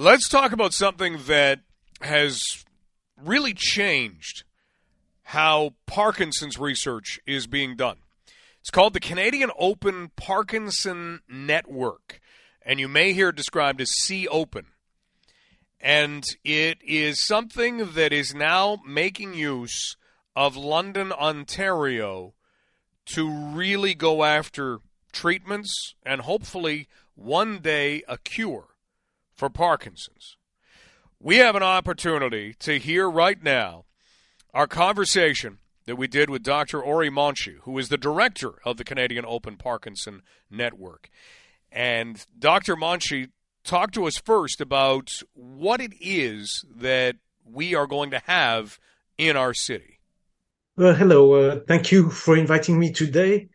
Let's talk about something that has really changed how Parkinson's research is being done. It's called the Canadian Open Parkinson Network, and you may hear it described as C Open. And it is something that is now making use of London, Ontario to really go after treatments and hopefully one day a cure for Parkinson's. We have an opportunity to hear right now our conversation that we did with Dr. Oury Monchi, who is the director of the Canadian Open Parkinson Network. And Dr. Monchi talked to us first about what it is that we are going to have in our city. Well, hello. Uh, thank you for inviting me today.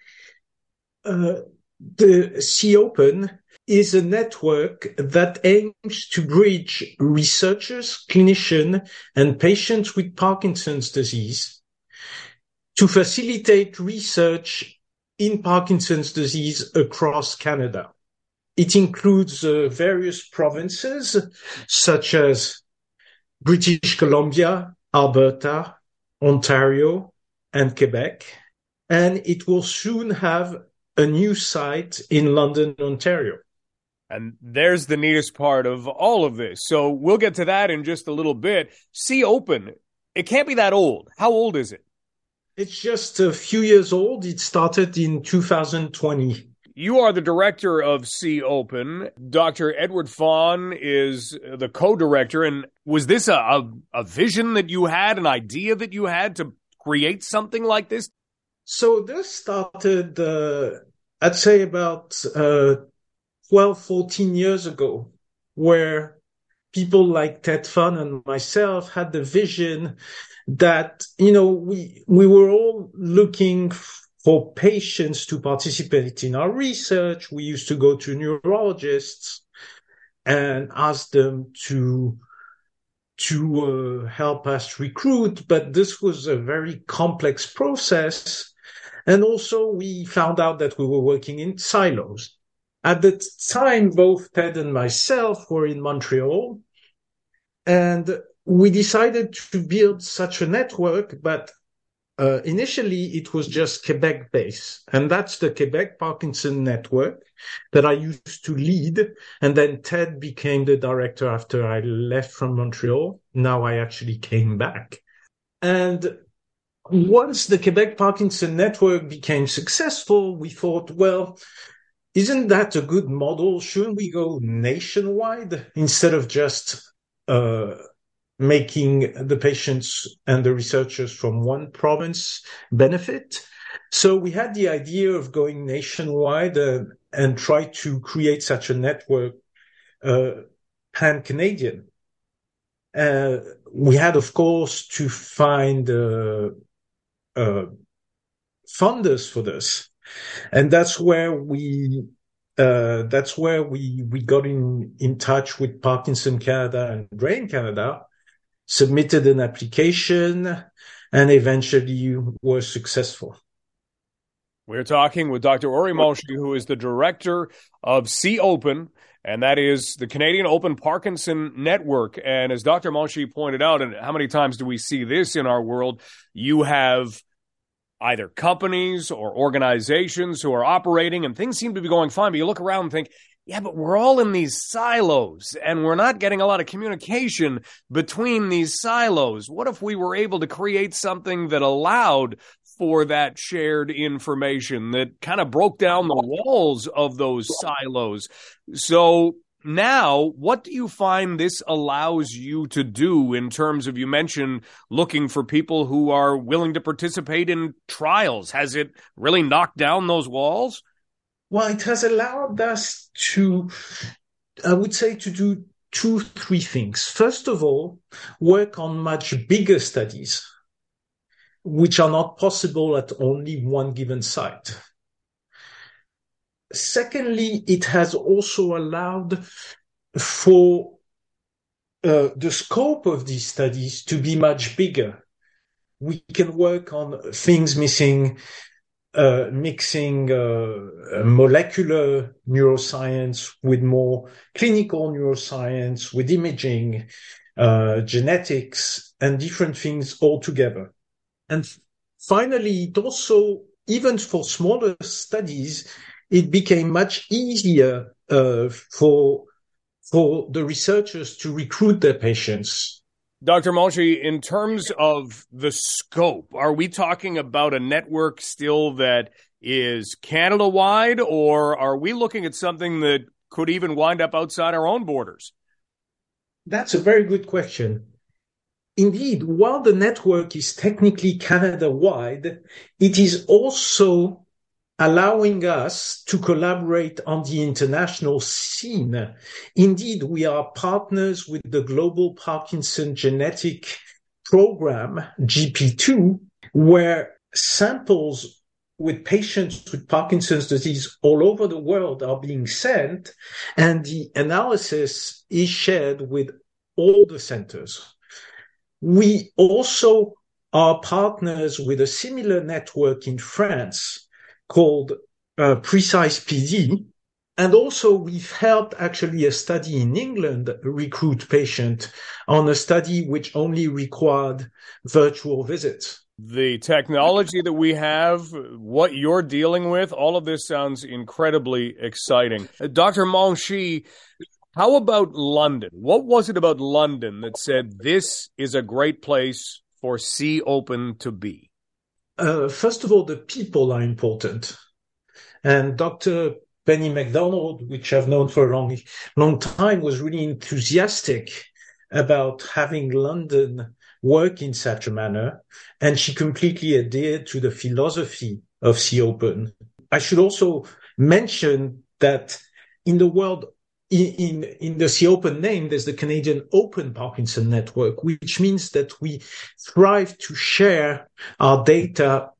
Uh, the C Open is a network that aims to bridge researchers, clinicians, and patients with Parkinson's disease to facilitate research in Parkinson's disease across Canada. It includes uh, various provinces such as British Columbia, Alberta, Ontario, and Quebec. And it will soon have a new site in London, Ontario. And there's the neatest part of all of this. So we'll get to that in just a little bit. C Open, it can't be that old. How old is it? It's just a few years old. It started in 2020. You are the director of C Open. Dr. Edward Fon is the co director. And was this a, a, a, vision that you had, an idea that you had to create something like this? So this started, uh, I'd say, about uh, 12, 14 years ago, where people like Ted Fon and myself had the vision that, you know, we, we were all looking for patients to participate in our research. We used to go to neurologists and ask them to to uh, help us recruit, but this was a very complex process. And also we found out that we were working in silos. At the time, both Ted and myself were in Montreal and we decided to build such a network, but uh, initially it was just Quebec based. And that's the Quebec Parkinson Network that I used to lead. And then Ted became the director after I left from Montreal. Now I actually came back. And once the Quebec Parkinson Network became successful, we thought, well, isn't that a good model? Shouldn't we go nationwide instead of just uh, making the patients and the researchers from one province benefit? So we had the idea of going nationwide uh, and try to create such a network uh, pan-Canadian. Uh, we had, of course, to find uh, uh, funders for this and that's where we uh, that's where we we got in in touch with Parkinson Canada and Brain Canada, submitted an application, and eventually were successful. We're talking with Dr. Oury Monchi, who is the director of C Open, and that is the Canadian Open Parkinson Network. And as Dr. Monchi pointed out, and how many times do we see this in our world? You have either companies or organizations who are operating and things seem to be going fine, but you look around and think, yeah, but we're all in these silos and we're not getting a lot of communication between these silos. What if we were able to create something that allowed for that shared information that kind of broke down the walls of those silos? So now, what do you find this allows you to do in terms of you mentioned looking for people who are willing to participate in trials? Has it really knocked down those walls? Well, it has allowed us to, I would say, to do two, three things. First of all, work on much bigger studies, which are not possible at only one given site. Secondly, it has also allowed for uh, the scope of these studies to be much bigger. We can work on things missing uh, mixing uh, molecular neuroscience with more clinical neuroscience, with imaging, uh, genetics, and different things all together. And finally, it also, even for smaller studies, it became much easier uh, for for the researchers to recruit their patients. Dr. Monchi, in terms of the scope, are we talking about a network still that is Canada wide, or are we looking at something that could even wind up outside our own borders? That's a very good question. Indeed, while the network is technically Canada wide, it is also allowing us to collaborate on the international scene. Indeed, we are partners with the Global Parkinson Genetic Program, GP2, where samples with patients with Parkinson's disease all over the world are being sent, and the analysis is shared with all the centers. We also are partners with a similar network in France called uh, Precise PD. And also we've helped actually a study in England recruit patient on a study which only required virtual visits. The technology that we have, what you're dealing with, all of this sounds incredibly exciting. Uh, Dr. Monchi, how about London? What was it about London that said this is a great place for C Open to be? Uh, first of all, the people are important. And Dr. Penny MacDonald, which I've known for a long, long time, was really enthusiastic about having London work in such a manner. And she completely adhered to the philosophy of C Open. I should also mention that in the world in, in the C Open name, there's the Canadian Open Parkinson Network, which means that we strive to share our data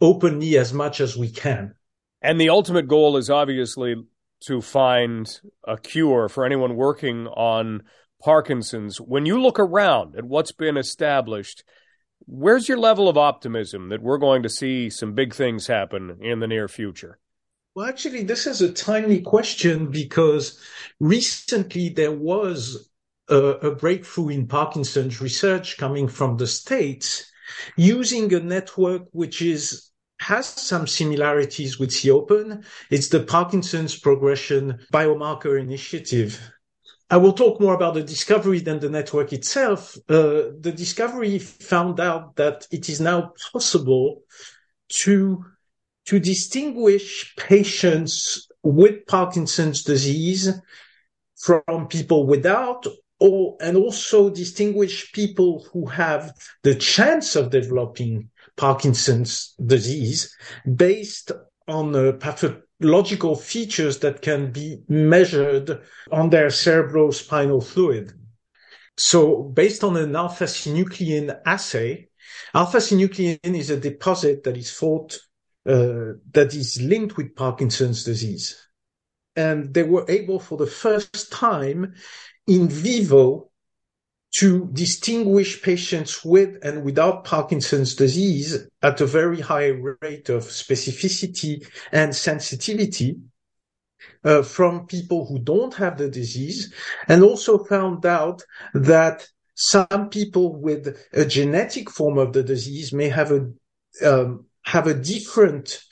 openly as much as we can. And the ultimate goal is obviously to find a cure for anyone working on Parkinson's. When you look around at what's been established, where's your level of optimism that we're going to see some big things happen in the near future? Well, actually, this is a timely question because recently there was a, a, breakthrough in Parkinson's research coming from the States using a network which is has some similarities with C Open. It's the Parkinson's Progression Biomarker Initiative. I will talk more about the discovery than the network itself. Uh, the discovery found out that it is now possible to to distinguish patients with Parkinson's disease from people without or, and also distinguish people who have the chance of developing Parkinson's disease based on uh, pathological features that can be measured on their cerebrospinal fluid. So based on an alpha-synuclein assay, alpha-synuclein is a deposit that is thought uh, that is linked with Parkinson's disease. And they were able for the first time in vivo to distinguish patients with and without Parkinson's disease at a very high rate of specificity and sensitivity uh, from people who don't have the disease and also found out that some people with a genetic form of the disease may have a um, have a different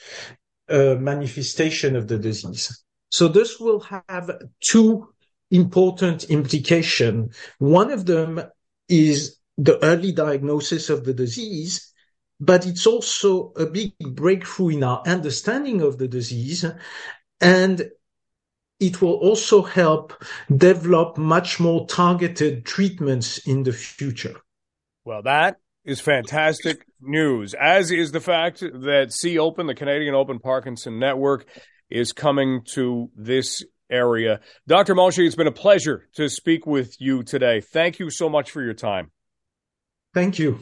uh, manifestation of the disease. So this will have two important implications. One of them is the early diagnosis of the disease, but it's also a big breakthrough in our understanding of the disease. And it will also help develop much more targeted treatments in the future. Well, that is fantastic news, as is the fact that C Open, the Canadian Open Parkinson Network, is coming to this area. Dr. Monchi, it's been a pleasure to speak with you today. Thank you so much for your time. Thank you.